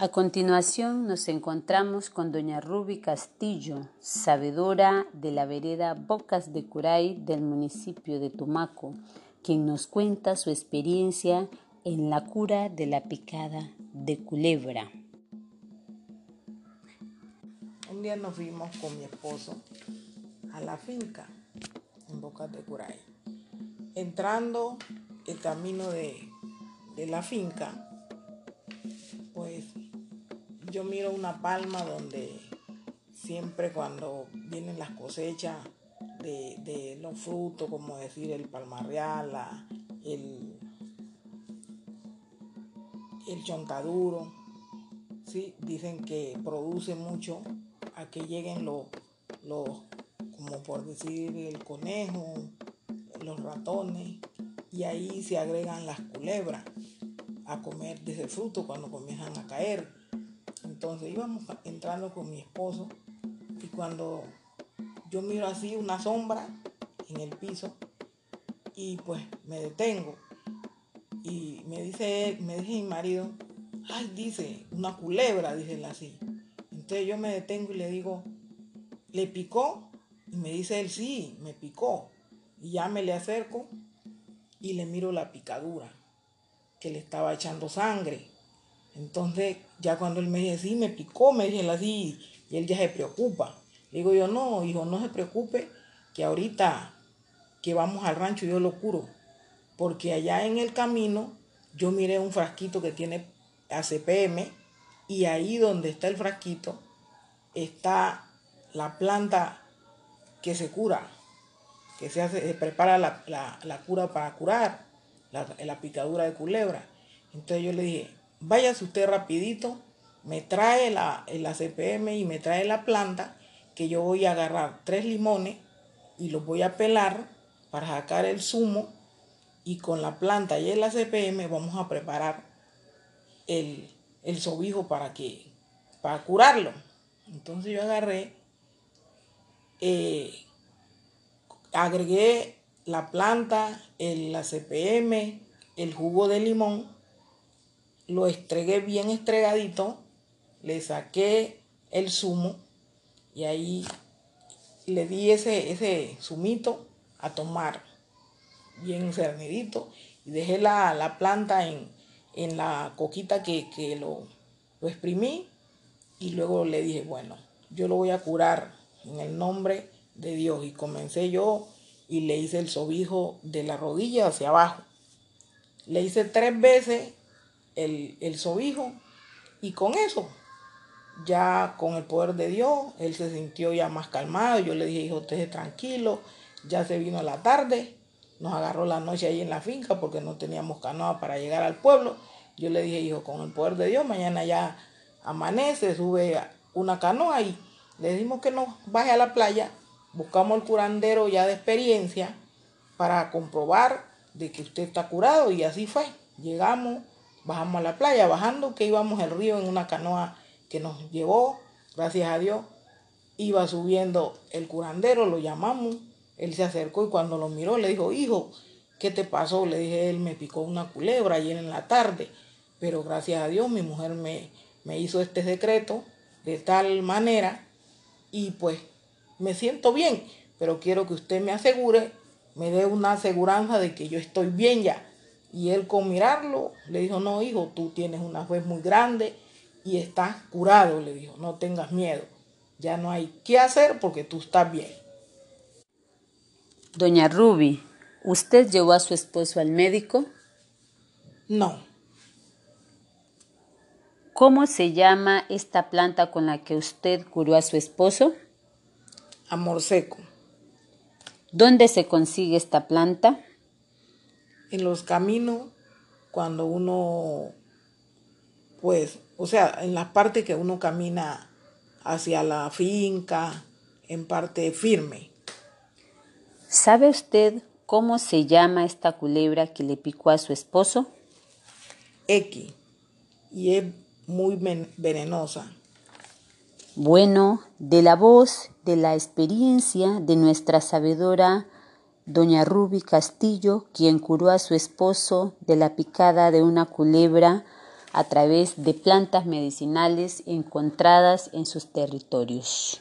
A continuación nos encontramos con doña Ruby Castillo, sabedora de la vereda Bocas de Curay del municipio de Tumaco, quien nos cuenta su experiencia en la cura de la picada de culebra. Un día nos fuimos con mi esposo a la finca en Bocas de Curay. Entrando el camino de, de la finca, yo miro una palma donde siempre cuando vienen las cosechas de, los frutos, como decir el palmarreal, el, el chontaduro, ¿sí? dicen que produce mucho a que lleguen los, los, como por decir el conejo, los ratones, y ahí se agregan las culebras a comer de ese fruto cuando comienzan a caer. Entonces íbamos entrando con mi esposo y cuando yo miro así una sombra en el piso y pues me detengo y me dice me dice mi marido, ay, dice, una culebra, dice él así. Entonces yo me detengo y le digo, ¿le picó? Y me dice él, sí, me picó. Y ya me le acerco y le miro la picadura, que le estaba echando sangre. Entonces, ya cuando él me dice, sí, me picó, me dice así, y él ya se preocupa. Le digo yo, no, hijo, no se preocupe, que ahorita que vamos al rancho yo lo curo. Porque allá en el camino yo miré un frasquito que tiene ACPM y ahí donde está el frasquito está la planta que se cura, que se, hace, se prepara la, cura para curar la, la picadura de culebra. Entonces yo le dije, váyase usted rapidito, me trae la, la CPM y me trae la planta, que yo voy a agarrar tres limones y los voy a pelar para sacar el zumo y con la planta y el CPM vamos a preparar el, el sobijo para que para curarlo. Entonces yo agarré, eh, agregué la planta, el, la CPM, el jugo de limón lo estregué bien estregadito, le saqué el zumo y ahí le di ese, ese zumito a tomar bien cernidito y dejé la, planta en, la coquita que, lo, lo exprimí y luego le dije, bueno, yo lo voy a curar en el nombre de Dios y comencé yo y le hice el sobijo de la rodilla hacia abajo. Le hice tres veces el, el sobijo y con eso, ya con el poder de Dios, él se sintió ya más calmado. Yo le dije, hijo, usted tranquilo, ya se vino la tarde, nos agarró la noche ahí en la finca porque no teníamos canoa para llegar al pueblo. Yo le dije, hijo, con el poder de Dios, mañana ya amanece, sube una canoa y le dijimos que nos baje a la playa, buscamos el curandero ya de experiencia para comprobar de que usted está curado y así fue. Llegamos, bajamos a la playa, bajando que íbamos al río en una canoa que nos llevó, gracias a Dios, iba subiendo el curandero, lo llamamos, él se acercó y cuando lo miró le dijo, hijo, ¿qué te pasó? Le dije, él me picó una culebra ayer en la tarde, pero gracias a Dios mi mujer me, me hizo este decreto de tal manera y pues me siento bien, pero quiero que usted me asegure, me dé una aseguranza de que yo estoy bien ya. Y él con mirarlo le dijo, no hijo, tú tienes una fe muy grande y estás curado, le dijo, no tengas miedo. Ya no hay qué hacer porque tú estás bien. Doña Ruby, ¿usted llevó a su esposo al médico? No. ¿Cómo se llama esta planta con la que usted curó a su esposo? Amor seco. ¿Dónde se consigue esta planta? En los caminos cuando uno, pues, o sea, en la parte que uno camina hacia la finca, en parte firme. ¿Sabe usted cómo se llama esta culebra que le picó a su esposo? X. Y es muy venenosa. Bueno, de la voz, de la experiencia de nuestra sabedora doña Ruby Castillo, quien curó a su esposo de la picada de una culebra a través de plantas medicinales encontradas en sus territorios.